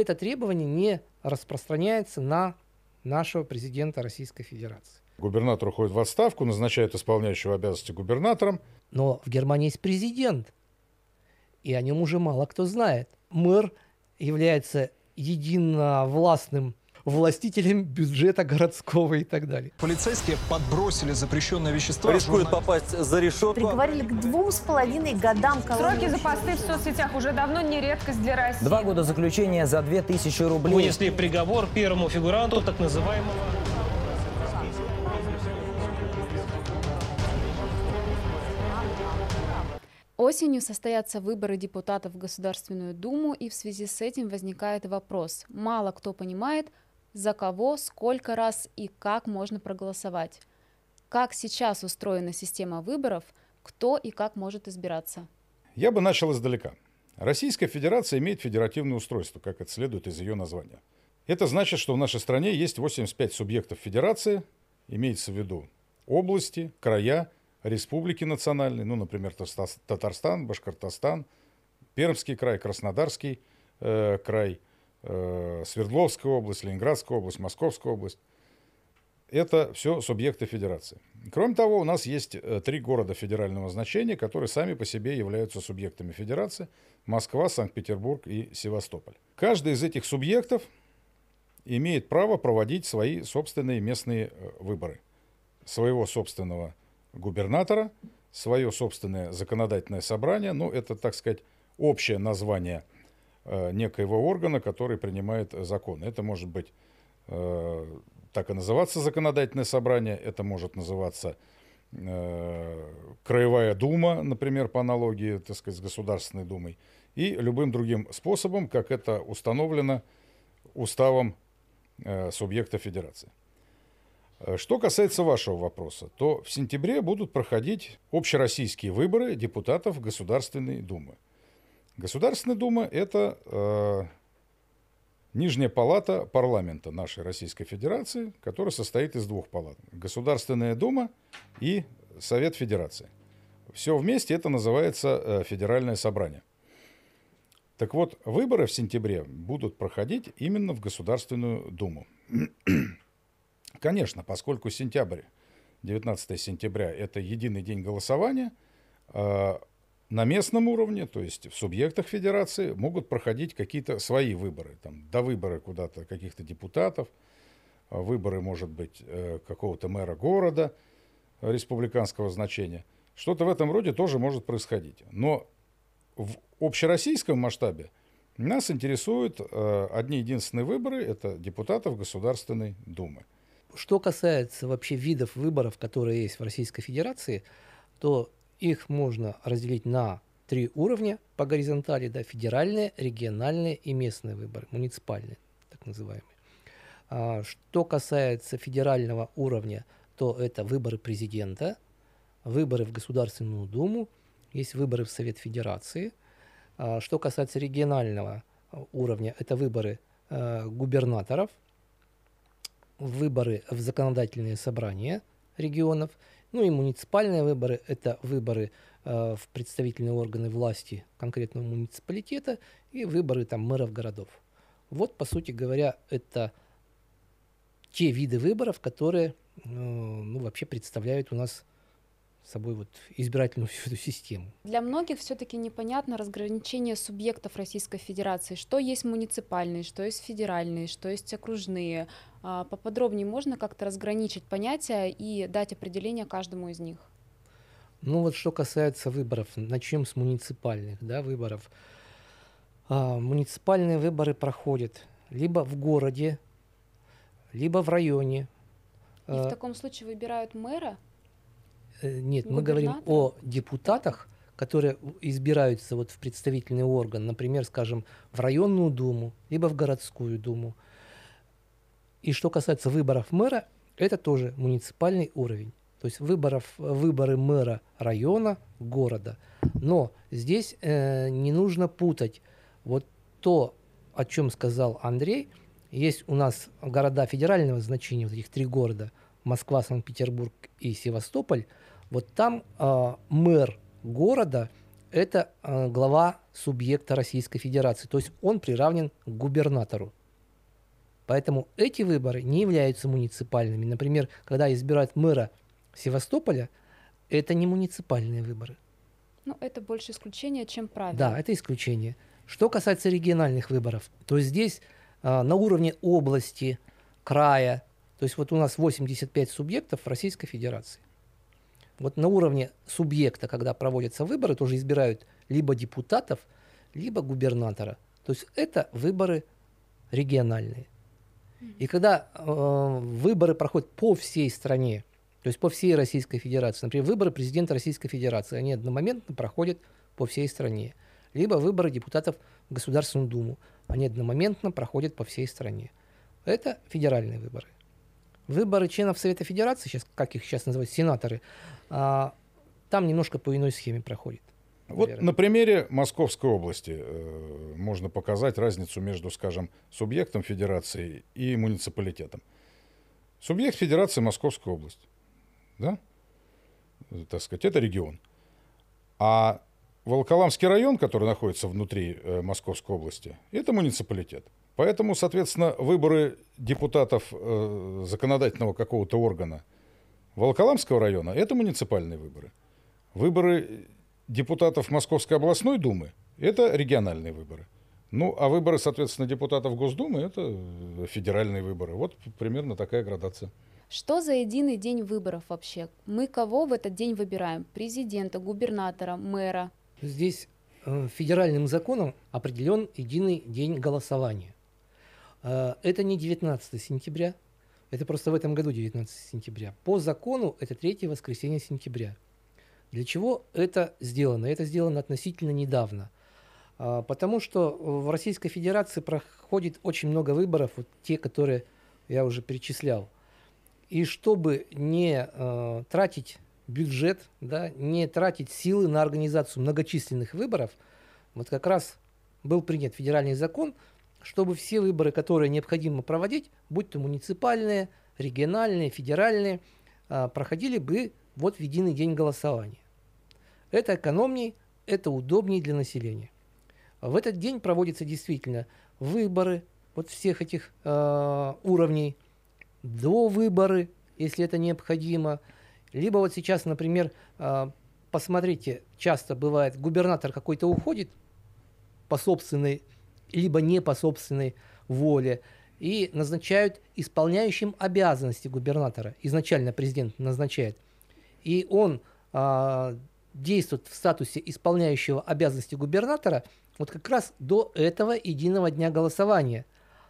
это требование не распространяется на нашего президента Российской Федерации. Губернатор уходит в отставку, назначают исполняющего обязанности губернатором. Но в Германии есть президент, и о нем уже мало кто знает. Мэр является единовластным властителем бюджета городского и так далее. Полицейские подбросили запрещенное вещество. Рискует попасть за решетку. Приговорили к двум с половиной годам колонии. Сроки за посты в соцсетях уже давно не редкость для России. Два года заключения за 2000 рублей. Вынесли приговор первому фигуранту так называемого Осенью состоятся выборы депутатов в Государственную Думу, и в связи с этим возникает вопрос. Мало кто понимает, за кого, сколько раз и как можно проголосовать. Как сейчас устроена система выборов, кто и как может избираться? Я бы начал издалека. Российская Федерация имеет федеративное устройство, как это следует из ее названия. Это значит, что в нашей стране есть 85 субъектов федерации, имеется в виду области, края, республики национальные, ну, например, Татарстан, Башкортостан, Пермский край, Краснодарский э, край, Свердловская область, Ленинградская область, Московская область. Это все субъекты федерации. Кроме того, у нас есть э, три города федерального значения, которые сами по себе являются субъектами федерации. Москва, Санкт-Петербург и Севастополь. Каждый из этих субъектов имеет право проводить свои собственные местные э, выборы. Своего собственного губернатора, свое собственное законодательное собрание, ну, это, так сказать, общее название э, некоего органа, который принимает законы. Это может быть э, так и называться законодательное собрание, это может называться э, Краевая дума, например, по аналогии, так сказать, с Государственной думой, и любым другим способом, как это установлено уставом э, субъекта федерации. Э, что касается вашего вопроса, то в сентябре будут проходить общероссийские выборы депутатов Государственной Думы. Государственная Дума – это э, нижняя палата парламента нашей Российской Федерации, которая состоит из двух палат. Государственная Дума и Совет Федерации. Все вместе это называется э, Федеральное собрание. Так вот, выборы в сентябре будут проходить именно в Государственную Думу. Конечно, поскольку сентябрь, 19 сентября, это единый день голосования, э, на местном уровне, то есть в субъектах федерации, могут проходить какие-то свои выборы, там, до выбора куда-то каких-то депутатов, э, выборы, может быть, э, какого-то мэра города республиканского значения. Что-то в этом роде тоже может происходить. Но в общероссийском масштабе нас интересуют одни единственные выборы, это депутатов Государственной Думы. Что касается вообще видов выборов, которые есть в Российской Федерации, то их можно разделить на три уровня по горизонтали, да, федеральные, региональные и местные выборы, муниципальные, так называемые. А, что касается федерального уровня, то это выборы президента, выборы в Государственную Думу, есть выборы в Совет Федерации. А, что касается регионального уровня, это выборы губернаторов – выборы в законодательные собрания регионов, ну и муниципальные выборы – это выборы э, в представительные органы власти конкретного муниципалитета и выборы там мэров городов. Вот, по сути говоря, это те виды выборов, которые э, ну, вообще представляют у нас собой вот избирательную всю эту систему. Для многих все-таки непонятно разграничение субъектов Российской Федерации. Что есть муниципальные, что есть федеральные, что есть окружные. А, поподробнее можно как-то разграничить понятия и дать определение каждому из них? Ну вот что касается выборов, начнем с муниципальных да, выборов. А, муниципальные выборы проходят либо в городе, либо в районе. И а, в таком случае выбирают мэра? Э, нет, мы говорим о депутатах, которые избираются вот в представительный орган, например, скажем, в районную думу, либо в городскую думу. И что касается выборов мэра, это тоже муниципальный уровень. То есть выборов, выборы мэра района, города. Но здесь э, не нужно путать вот то, о чем сказал Андрей. Есть у нас города федерального значения, вот этих три города, Москва, Санкт-Петербург и Севастополь – вот там э, мэр города – это э, глава субъекта Российской Федерации. То есть он приравнен к губернатору. Поэтому эти выборы не являются муниципальными. Например, когда избирают мэра Севастополя, это не муниципальные выборы. Ну, это больше исключение, чем правило. Да, это исключение. Что касается региональных выборов, то здесь а, на уровне области, края, то есть вот у нас 85 субъектов в Российской Федерации. Вот на уровне субъекта, когда проводятся выборы, тоже избирают либо депутатов, либо губернатора. То есть это выборы региональные. И когда э, выборы проходят по всей стране, то есть по всей Российской Федерации, например, выборы президента Российской Федерации, они одномоментно проходят по всей стране. Либо выборы депутатов в Государственную Думу, они одномоментно проходят по всей стране. Это федеральные выборы. Выборы членов Совета Федерации, сейчас, как их сейчас называют, сенаторы, а, там немножко по иной схеме проходит. Вот наверное. на примере Московской области э, можно показать разницу между, скажем, субъектом федерации и муниципалитетом. Субъект федерации Московская область, да, так сказать, это регион. А Волоколамский район, который находится внутри э, Московской области, это муниципалитет. Поэтому, соответственно, выборы депутатов э, законодательного какого-то органа Волоколамского района – это муниципальные выборы. Выборы депутатов Московской областной думы – это региональные выборы. Ну, а выборы, соответственно, депутатов Госдумы – это федеральные выборы. Вот примерно такая градация. Что за единый день выборов вообще? Мы кого в этот день выбираем? Президента, губернатора, мэра? Здесь э, федеральным законом определен единый день голосования. Э, это не 19 сентября, это просто в этом году 19 сентября. По закону это третье воскресенье сентября. Для чего это сделано? Это сделано относительно недавно. А, Потому что в Российской Федерации проходит очень много выборов, вот те, которые я уже перечислял. И чтобы не э, тратить бюджет, да, не тратить силы на организацию многочисленных выборов, вот как раз был принят федеральный закон, чтобы все выборы, которые необходимо проводить, будь то муниципальные, региональные, федеральные, а, проходили бы вот в единый день голосования. Это экономней, это удобнее для населения. В этот день проводятся действительно выборы вот всех этих э, уровней, до выборы, если это необходимо. Либо вот сейчас, например, э, посмотрите, часто бывает, губернатор какой-то уходит по собственной, либо не по собственной воле, и назначают исполняющим обязанности губернатора. Изначально президент назначает. И он а, действует в статусе исполняющего обязанности губернатора вот как раз до этого единого дня голосования.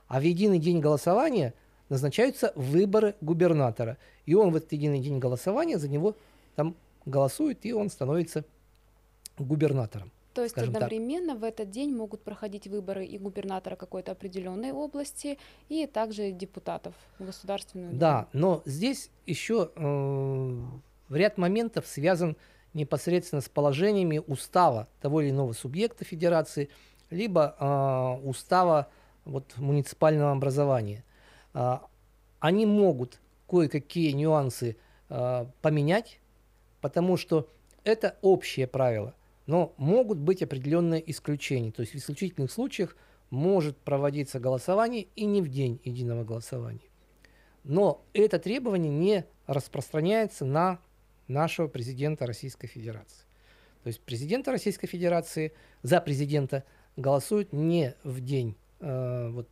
А в единый день голосования назначаются выборы губернатора. И он в этот единый день голосования за него там голосует, и он становится губернатором. То есть скажем так. одновременно в этот день могут проходить выборы и губернатора какой-то определенной области, и также депутатов Государственную. Да, но здесь еще э, ряд моментов связан непосредственно с положениями устава того или иного субъекта федерации, либо э, устава вот, муниципального образования. А, они могут кое-какие нюансы э, поменять, потому что это общее правило. Но могут быть определенные исключения. То есть в исключительных случаях может проводиться голосование и не в день единого голосования. Но это требование не распространяется на нашего президента Российской Федерации. То есть президента Российской Федерации за президента голосуют не в день э, вот,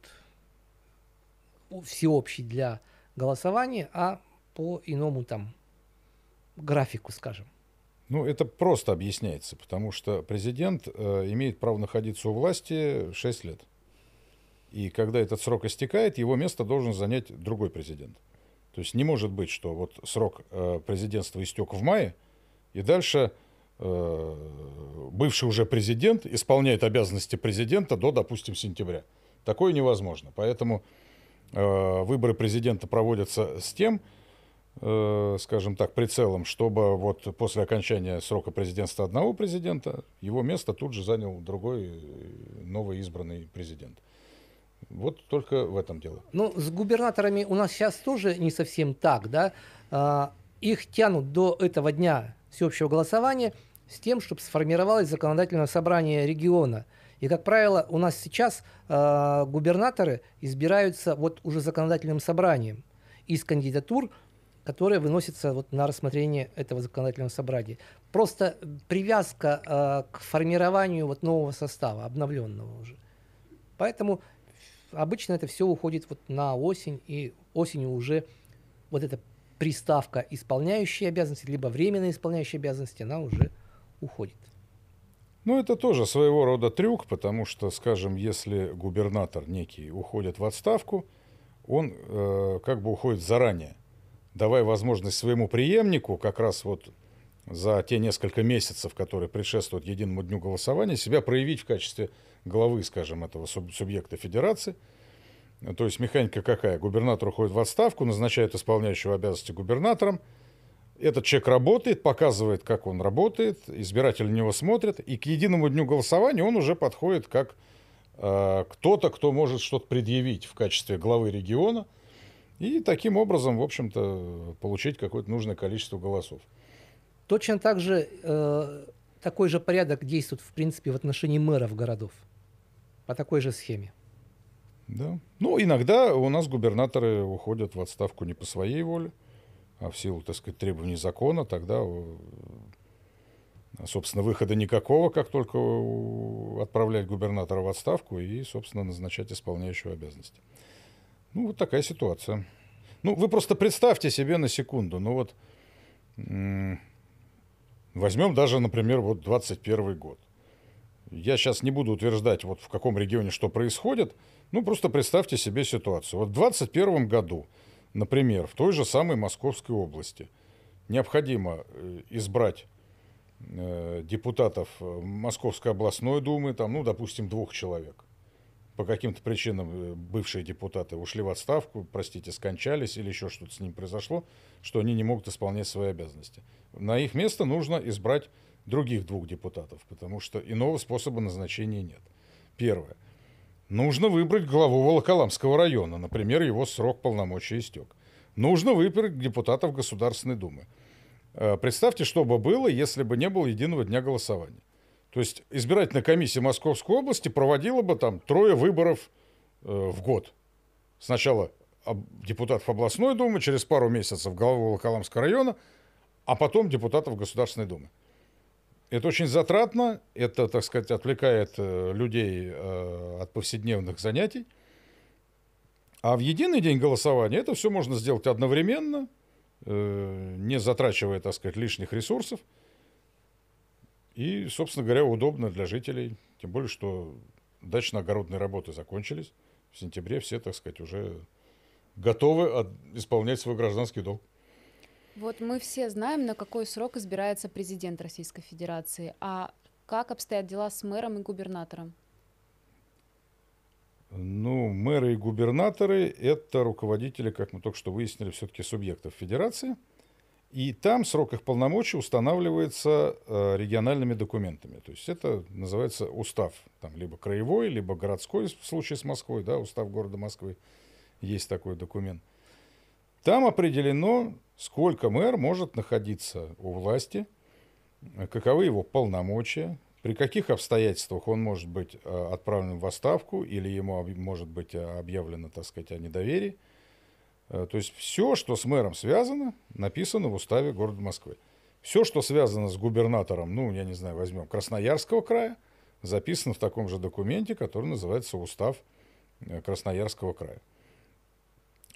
всеобщий для голосования, а по иному там графику, скажем. Ну, это просто объясняется, потому что президент э, имеет право находиться у власти 6 лет. И когда этот срок истекает, его место должен занять другой президент. То есть не может быть, что вот срок э, президентства истек в мае, и дальше э, бывший уже президент исполняет обязанности президента до, допустим, сентября. Такое невозможно. Поэтому э, выборы президента проводятся с тем, скажем так, прицелом, чтобы вот после окончания срока президентства одного президента его место тут же занял другой э, новый избранный президент. Вот только в этом дело. Ну, с губернаторами у нас сейчас тоже не совсем так, да. А, их тянут до этого дня всеобщего голосования с тем, чтобы сформировалось законодательное собрание региона. И, как правило, у нас сейчас э, губернаторы избираются вот уже законодательным собранием из кандидатур, которые выносятся вот на рассмотрение этого законодательного собрания. Просто привязка э, к формированию вот нового состава, обновленного уже. Поэтому обычно это все уходит вот на осень, и осенью уже вот эта приставка исполняющие обязанности, либо временно исполняющие обязанности, она уже уходит. Ну, это тоже своего рода трюк, потому что, скажем, если губернатор некий уходит в отставку, он э, как бы уходит заранее, давая возможность своему преемнику как раз вот за те несколько месяцев, которые предшествуют единому дню голосования, себя проявить в качестве главы, скажем, этого субъекта федерации. То есть механика какая? Губернатор уходит в отставку, назначает исполняющего обязанности губернатором. Этот человек работает, показывает, как он работает, избиратели на него смотрят, и к единому дню голосования он уже подходит как э, кто-то, кто может что-то предъявить в качестве главы региона, и таким образом, в общем-то, получить какое-то нужное количество голосов. Точно так же э, такой же порядок действует, в принципе, в отношении мэров городов. По такой же схеме. Да. Ну, иногда у нас губернаторы уходят в отставку не по своей воле, а в силу, так сказать, требований закона. Тогда, э, собственно, выхода никакого, как только отправлять губернатора в отставку и, собственно, назначать исполняющего обязанности. Ну, вот такая ситуация. Ну, вы просто представьте себе на секунду, ну вот Возьмем даже, например, вот 21 год. Я сейчас не буду утверждать, вот в каком регионе что происходит, ну просто представьте себе ситуацию. Вот в 2021 году, например, в той же самой Московской области необходимо э, избрать э, депутатов э, Московской областной думы, там, ну, допустим, двух человек. По каким-то причинам э, бывшие депутаты ушли в отставку, простите, скончались или еще что-то с ним произошло, что они не могут исполнять свои обязанности на их место нужно избрать других двух депутатов, потому что иного способа назначения нет. Первое. Нужно выбрать главу Волоколамского района, например, его срок полномочий истек. Нужно выбрать депутатов Государственной Думы. Э, представьте, что бы было, если бы не было единого дня голосования. То есть избирательная комиссия Московской области проводила бы там трое выборов э, в год. Сначала депутатов областной думы, через пару месяцев главу Волоколамского района, а потом депутатов Государственной Думы. Это очень затратно, это, так сказать, отвлекает э, людей э, от повседневных занятий. А в единый день голосования это все можно сделать одновременно, не затрачивая, так сказать, лишних ресурсов. И, собственно говоря, удобно для жителей. Тем более, что дачно-огородные работы закончились. В сентябре все, так сказать, уже готовы от, исполнять свой гражданский долг. Вот мы все знаем, на какой срок избирается президент Российской Федерации, а как обстоят дела с мэром и губернатором? Ну, мэры и губернаторы – это руководители, как мы только что выяснили, все-таки субъектов федерации. И там срок их полномочий устанавливается э, региональными документами. То есть это называется устав, там, либо краевой, либо городской, в случае с Москвой, да, устав города Москвы, есть такой документ. Там определено, сколько мэр может находиться у власти, каковы его полномочия, при каких обстоятельствах он может быть э, отправлен в отставку или ему может быть э, объявлено, так сказать, о недоверии. Э, то есть все, что с мэром связано, написано в уставе города Москвы. Все, что связано с губернатором, ну, я не знаю, возьмем Красноярского края, записано в таком же документе, который называется Устав Красноярского края.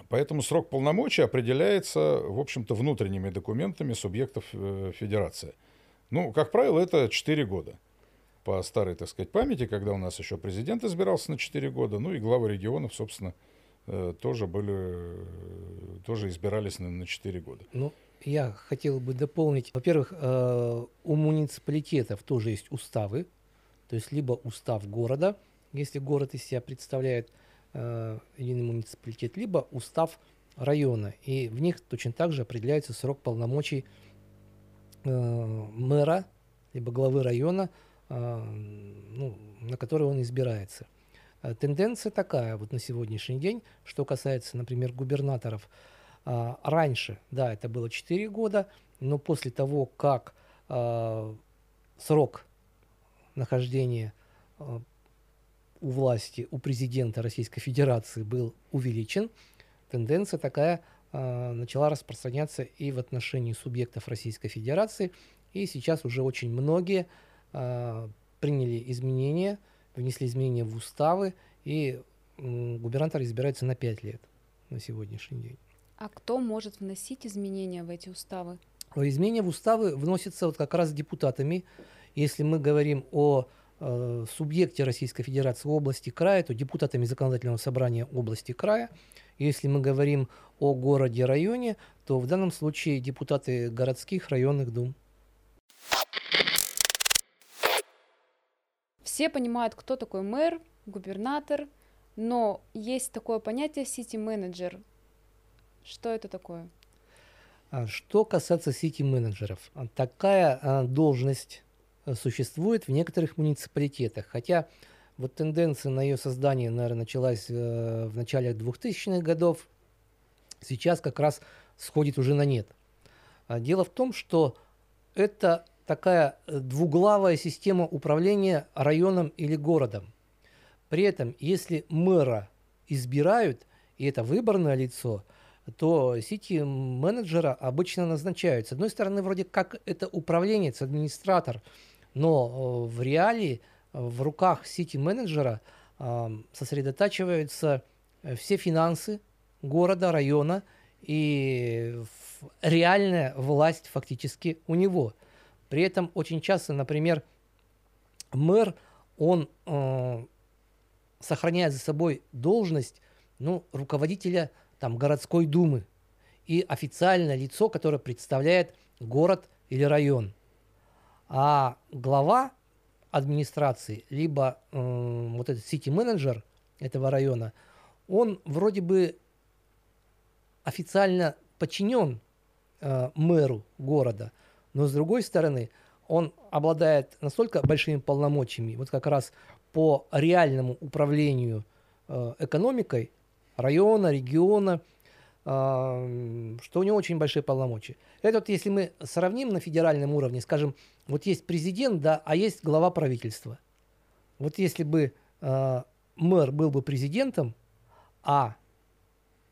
Поэтому срок полномочий определяется, в общем-то, внутренними документами субъектов э, федерации. Ну, как правило, это 4 года. По старой, так сказать, памяти, когда у нас еще президент избирался на 4 года, ну и главы регионов, собственно, э, тоже были, тоже избирались на, на 4 года. Ну, я хотел бы дополнить. Во-первых, э, у муниципалитетов тоже есть уставы, то есть либо устав города, если город из себя представляет, э, единый муниципалитет, либо устав района. И в них точно так же определяется срок полномочий э, мэра, либо главы района, э, ну, на который он избирается. Э, тенденция такая вот на сегодняшний день, что касается, например, губернаторов. Э, раньше, да, это было 4 года, но после того, как э, срок нахождения э, у власти, у президента Российской Федерации был увеличен, тенденция такая начала распространяться и в отношении субъектов Российской Федерации. И сейчас уже очень многие приняли изменения, внесли изменения в уставы, и э, губернатор избирается на 5 лет на сегодняшний день. А кто может вносить изменения в эти уставы? Изменения в уставы вносятся вот как раз депутатами. Если мы говорим о э, субъекте Российской Федерации области края, то депутатами законодательного собрания области края. Если мы говорим о городе, районе, то в данном случае депутаты городских районных дум. Все понимают, кто такой мэр, губернатор, но есть такое понятие сити-менеджер. Что это такое? А что касается сити-менеджеров, а, такая а, должность э, существует в некоторых муниципалитетах, хотя вот тенденция на ее создание, наверное, началась э, в начале 2000-х годов, сейчас как раз сходит уже на нет. Дело в том, что это такая э, двуглавая система управления районом или городом. При этом, если мэра избирают, и это выборное лицо – то сити-менеджера обычно назначают. С одной стороны, вроде как это управленец, администратор, но э, в реалии в руках сити-менеджера сосредотачиваются э, все финансы города, района, и реальная власть фактически у него. При этом очень часто, например, мэр, он э, сохраняет за собой должность ну, руководителя там, городской думы и официальное лицо, которое представляет город или район. А глава администрации, либо э, вот этот сити-менеджер этого района, он вроде бы официально подчинен э, мэру города, но с другой стороны, он обладает настолько большими полномочиями, вот как раз по реальному управлению э, экономикой, района, региона, что у него очень большие полномочия. Это вот если мы сравним на федеральном уровне, скажем, вот есть президент, да, а есть глава правительства. Вот если бы э, мэр был бы президентом, а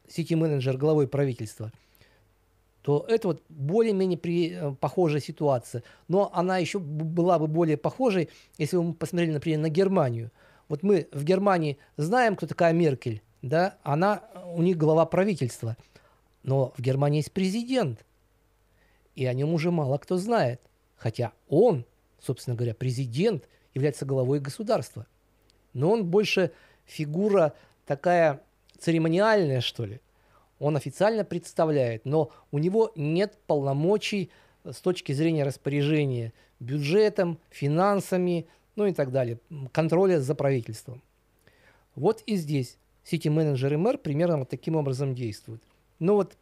сити-менеджер главой правительства, то это вот более-менее при, э, похожая ситуация. Но она еще была бы более похожей, если бы мы посмотрели, например, на Германию. Вот мы в Германии знаем, кто такая Меркель, да, она, у них глава правительства. Но в Германии есть президент, и о нем уже мало кто знает. Хотя он, собственно говоря, президент, является главой государства. Но он больше фигура такая церемониальная, что ли. Он официально представляет, но у него нет полномочий с точки зрения распоряжения бюджетом, финансами, ну и так далее, контроля за правительством. Вот и здесь сити-менеджер и мэр примерно вот таким образом действуют. Ну вот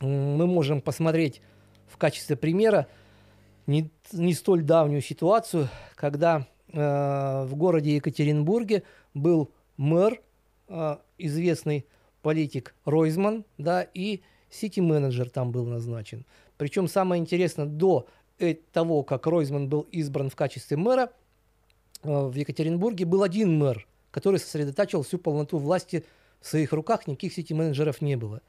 мы можем посмотреть в качестве примера не, не столь давнюю ситуацию, когда э, в городе Екатеринбурге был мэр, э, известный политик Ройзман, да, и сити-менеджер там был назначен. Причем самое интересное, до того, как Ройзман был избран в качестве мэра, э, в Екатеринбурге был один мэр, который сосредотачивал всю полноту власти в своих руках, никаких сити-менеджеров не было.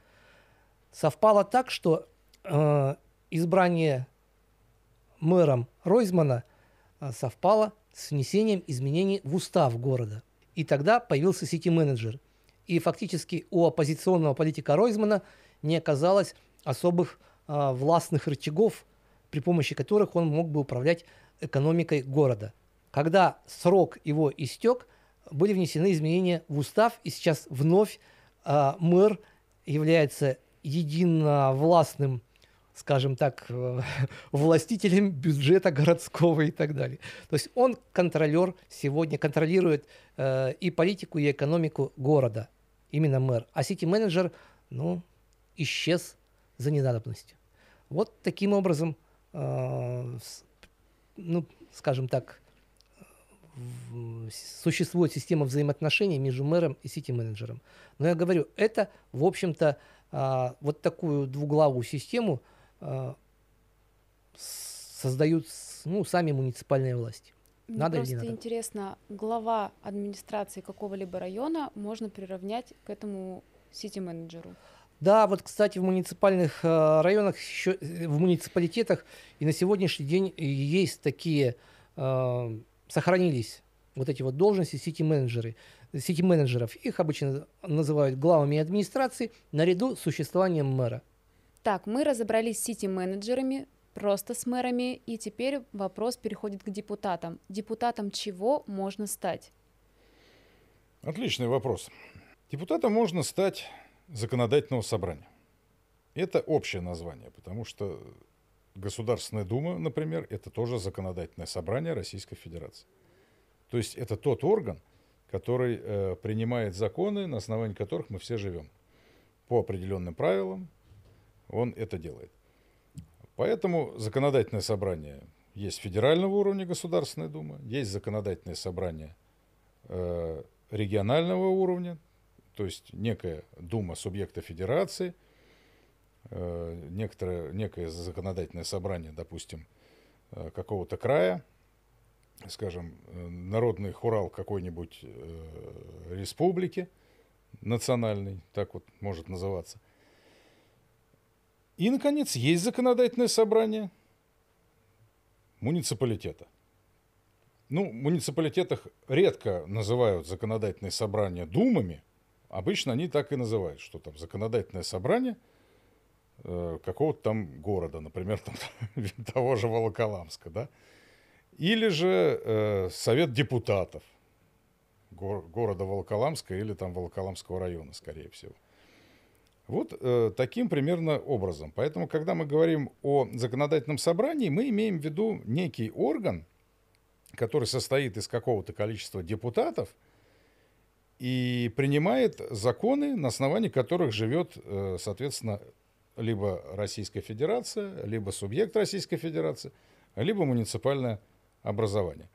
Совпало так, что э, избрание мэром Ройзмана э, совпало с внесением изменений в устав города. И тогда появился сити-менеджер. И фактически у оппозиционного политика Ройзмана не оказалось особых э, властных рычагов, при помощи которых он мог бы управлять экономикой города. Когда срок его истек, были внесены изменения в устав, и сейчас вновь э, мэр является единовластным, скажем так, э, властителем бюджета городского и так далее. То есть он контролер сегодня, контролирует э, и политику, и экономику города, именно мэр. А сити-менеджер, ну, исчез за ненадобностью. Вот таким образом, э, ну, скажем так, существует система взаимоотношений между мэром и сити-менеджером. Но я говорю, это, в общем-то, а, вот такую двуглавую систему а, создают ну, сами муниципальные власти. Мне Надо или просто не надо? интересно, глава администрации какого-либо района можно приравнять к этому сити-менеджеру. Да, вот, кстати, в муниципальных э, районах, еще, э, в муниципалитетах и на сегодняшний день есть такие, э, сохранились вот эти вот должности сити-менеджеры, сити-менеджеров. Их обычно называют главами администрации наряду с существованием мэра. Так, мы разобрались с сити-менеджерами, просто с мэрами, и теперь вопрос переходит к депутатам. Депутатом чего можно стать? Отличный вопрос. Депутатом можно стать законодательного собрания. Это общее название, потому что Государственная Дума, например, это тоже законодательное собрание Российской Федерации. То есть это тот орган, который э, принимает законы, на основании которых мы все живем. По определенным правилам он это делает. Поэтому законодательное собрание есть федерального уровня Государственная Дума, есть законодательное собрание э, регионального уровня, то есть некая дума субъекта федерации, э, некоторое, некое законодательное собрание, допустим, э, какого-то края, скажем, э, народный хурал какой-нибудь э, республики национальной, так вот может называться. И, наконец, есть законодательное собрание муниципалитета. Ну, в муниципалитетах редко называют законодательные собрания думами. Обычно они так и называют, что там законодательное собрание э, какого-то там города, например, там, того же Волоколамска, да. Или же э, совет депутатов гор- города Волоколамска или там Волоколамского района, скорее всего. Вот э, таким примерно образом. Поэтому, когда мы говорим о законодательном собрании, мы имеем в виду некий орган, который состоит из какого-то количества депутатов и принимает законы, на основании которых живет, э, соответственно, либо Российская Федерация, либо субъект Российской Федерации, либо муниципальное образование.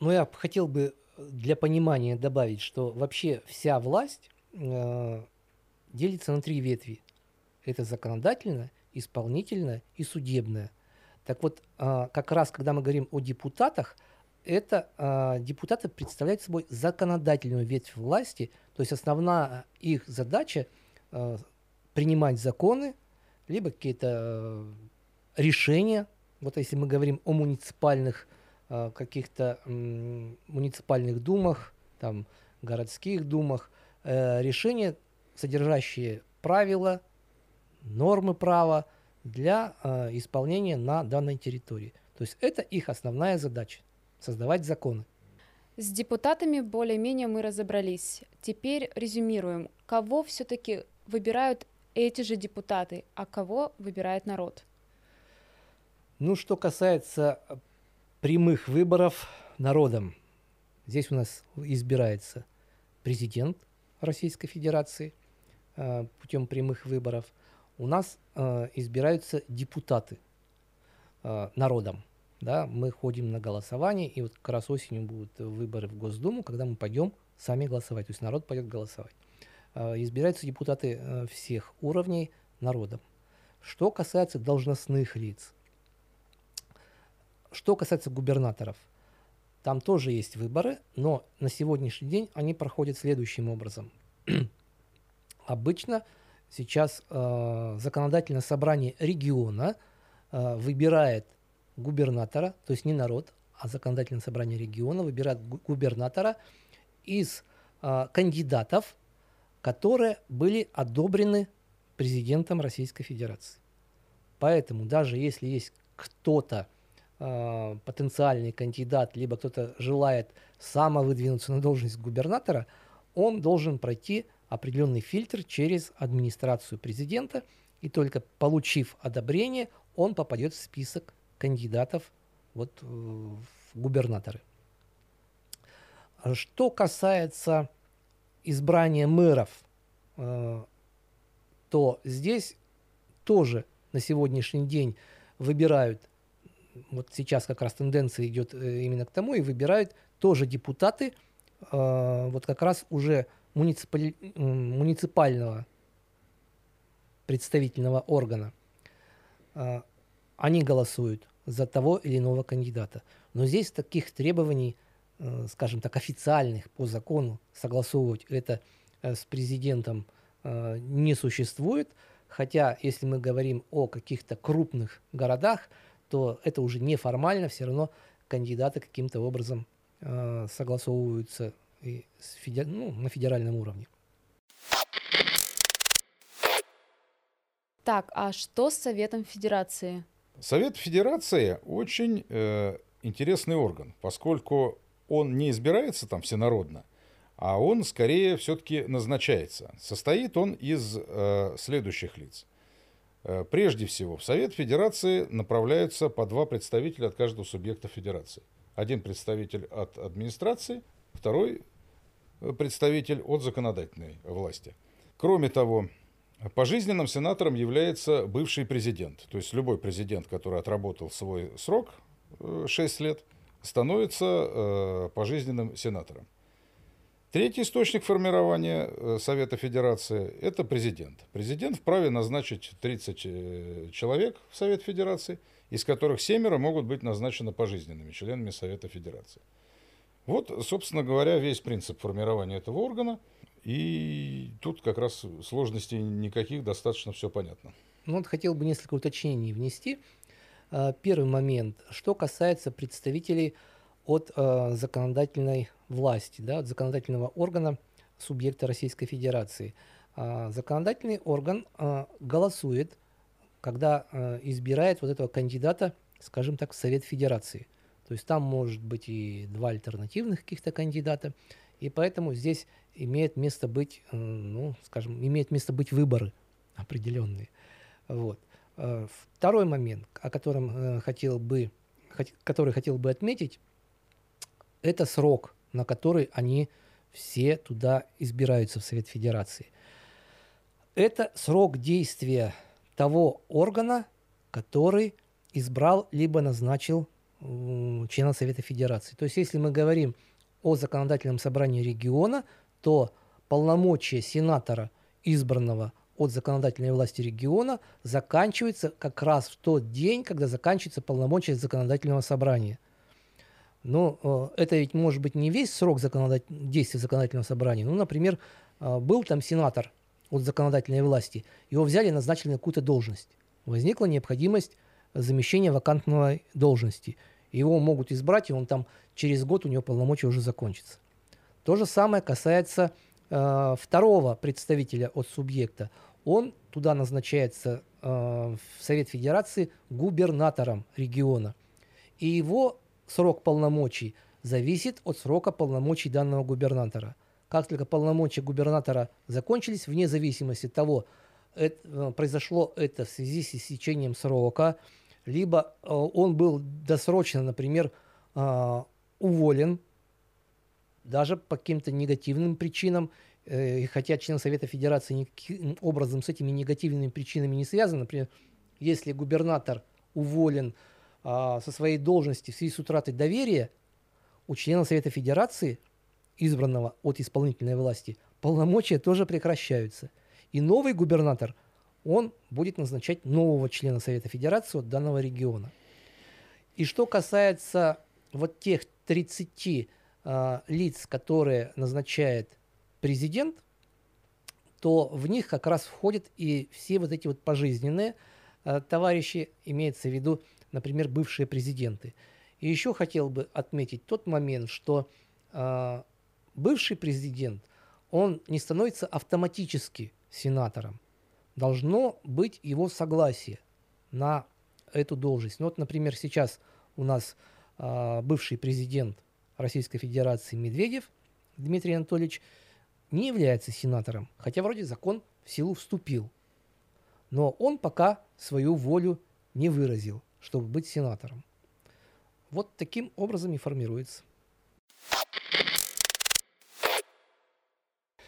Но я хотел бы для понимания добавить, что вообще вся власть э, делится на три ветви. Это законодательная, исполнительная и судебная. Так вот, а, как раз когда мы говорим о депутатах, это а, депутаты представляют собой законодательную ветвь власти, то есть основная их задача а, принимать законы, либо какие-то решения. Вот если мы говорим о муниципальных каких-то муниципальных думах, там городских думах, э, решения, содержащие правила, нормы права для э, исполнения на данной территории. То есть это их основная задача – создавать законы. С депутатами более-менее мы разобрались. Теперь резюмируем. Кого все-таки выбирают эти же депутаты, а кого выбирает народ? Ну, что касается прямых выборов народом, здесь у нас избирается президент Российской Федерации путем прямых выборов. У нас э, избираются депутаты э, народом. Да, мы ходим на голосование, и вот как раз осенью будут выборы в Госдуму, когда мы пойдем сами голосовать, то есть народ пойдет голосовать. Э, избираются депутаты э, всех уровней народом. Что касается должностных лиц, что касается губернаторов, там тоже есть выборы, но на сегодняшний день они проходят следующим образом. Обычно сейчас э, законодательное собрание региона э, выбирает губернатора, то есть не народ, а законодательное собрание региона выбирает гу- губернатора из э, кандидатов, которые были одобрены президентом Российской Федерации. Поэтому даже если есть кто-то, э, потенциальный кандидат, либо кто-то желает самовыдвинуться на должность губернатора, он должен пройти определенный фильтр через администрацию президента, и только получив одобрение, он попадет в список кандидатов вот, э, в губернаторы. А Что касается избрания мэров, э, то здесь тоже на сегодняшний день выбирают, вот сейчас как раз тенденция идет э, именно к тому, и выбирают тоже депутаты, вот как раз уже муниципали- м, муниципального представительного органа. Э, Они голосуют за того или иного кандидата. Но здесь таких требований, э, скажем так, официальных по закону согласовывать это э, с президентом э, не существует. Хотя, если мы говорим о каких-то крупных городах, то это уже неформально, все равно кандидаты каким-то образом согласовываются и с феде- ну, на федеральном уровне. Так, а что с Советом Федерации? Совет Федерации очень э, интересный орган, поскольку он не избирается там всенародно, а он скорее все-таки назначается. Состоит он из э, следующих лиц. Э, прежде всего, в Совет Федерации направляются по два представителя от каждого субъекта Федерации. Один представитель от администрации, второй э, представитель от законодательной власти. Кроме того, Пожизненным сенатором является бывший президент. То есть любой президент, который отработал свой срок 6 лет, становится э, пожизненным сенатором. Третий источник формирования э, Совета Федерации – это президент. Президент вправе назначить 30 э, человек в Совет Федерации, из которых семеро могут быть назначены пожизненными членами Совета Федерации. Вот, собственно говоря, весь принцип формирования этого органа – и тут как раз сложностей никаких, достаточно все понятно. Ну вот хотел бы несколько уточнений внести. А, первый момент, что касается представителей от э, законодательной власти, да, от законодательного органа субъекта Российской Федерации. Э, законодательный орган голосует, когда избирает вот этого кандидата, скажем так, в Совет Федерации. То есть там может быть и два альтернативных каких-то кандидата, и поэтому здесь имеет место быть, э, ну, скажем, имеет место быть выборы определенные. Вот. Э, второй момент, о котором э, хотел бы, который хотел бы отметить, это срок, на который они все туда избираются в Совет Федерации. Это срок действия того органа, который избрал либо назначил члена Совета Федерации. То есть, если мы говорим о законодательном собрании региона, то полномочия сенатора, избранного от законодательной власти региона, заканчиваются как раз в тот день, когда заканчивается полномочия законодательного собрания. Но э, это ведь может быть не весь срок законодатель... действия законодательного собрания. Ну, например, э, был там сенатор от законодательной власти, его взяли и назначили на какую-то должность. Возникла необходимость замещения вакантной должности. Его могут избрать, и он там через год у него полномочия уже закончатся. То же самое касается э, второго представителя от субъекта. Он туда назначается э, в Совет Федерации губернатором региона. И его срок полномочий зависит от срока полномочий данного губернатора. Как только полномочия губернатора закончились, вне зависимости от того, это, э, произошло это в связи с истечением срока, либо э, он был досрочно, например, э, уволен даже по каким-то негативным причинам, э, хотя член Совета Федерации никаким образом с этими негативными причинами не связан. Например, если губернатор уволен а, со своей должности в связи с утратой доверия, у члена Совета Федерации, избранного от исполнительной власти, полномочия тоже прекращаются. И новый губернатор, он будет назначать нового члена Совета Федерации от данного региона. И что касается вот тех 30 э, лиц, которые назначает президент, то в них как раз входят и все вот эти вот пожизненные э, товарищи, имеется в виду, например, бывшие президенты. И еще хотел бы отметить тот момент, что э, бывший президент, он не становится автоматически сенатором. Должно быть его согласие на эту должность. Ну вот, например, сейчас у нас э, бывший президент Российской Федерации Медведев Дмитрий Анатольевич не является сенатором, хотя вроде закон в силу вступил. Но он пока свою волю не выразил, чтобы быть сенатором. Вот таким образом и формируется.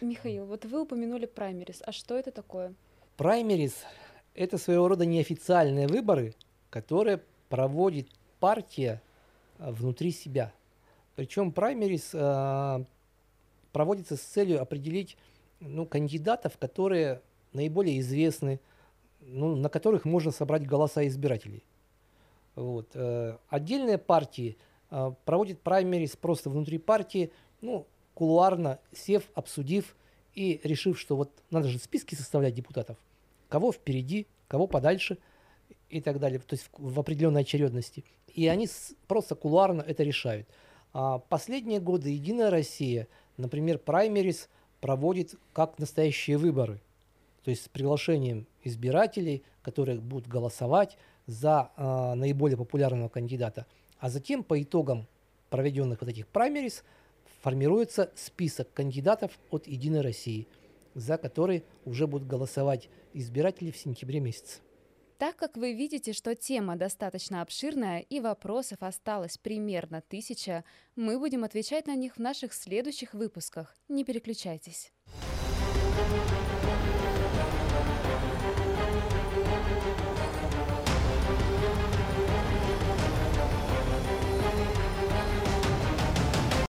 Михаил, вот вы упомянули праймерис. А что это такое? Праймерис – это своего рода неофициальные выборы, которые проводит партия а, внутри себя – причем праймерис э, проводится с целью определить ну, кандидатов, которые наиболее известны, ну, на которых можно собрать голоса избирателей. Вот. э, Отдельные партии э, проводят праймерис просто внутри партии, ну, кулуарно, сев, обсудив и решив, что вот надо же списки составлять депутатов, кого впереди, кого подальше и так далее, то есть в, в определенной очередности. И они с- просто кулуарно это решают. А последние годы Единая Россия, например, праймерис проводит как настоящие выборы, то есть с приглашением избирателей, которые будут голосовать за а, наиболее популярного кандидата. А затем по итогам проведенных вот этих праймерис формируется список кандидатов от Единой России, за которые уже будут голосовать избиратели в сентябре месяце. Так как вы видите, что тема достаточно обширная и вопросов осталось примерно тысяча, мы будем отвечать на них в наших следующих выпусках. Не переключайтесь.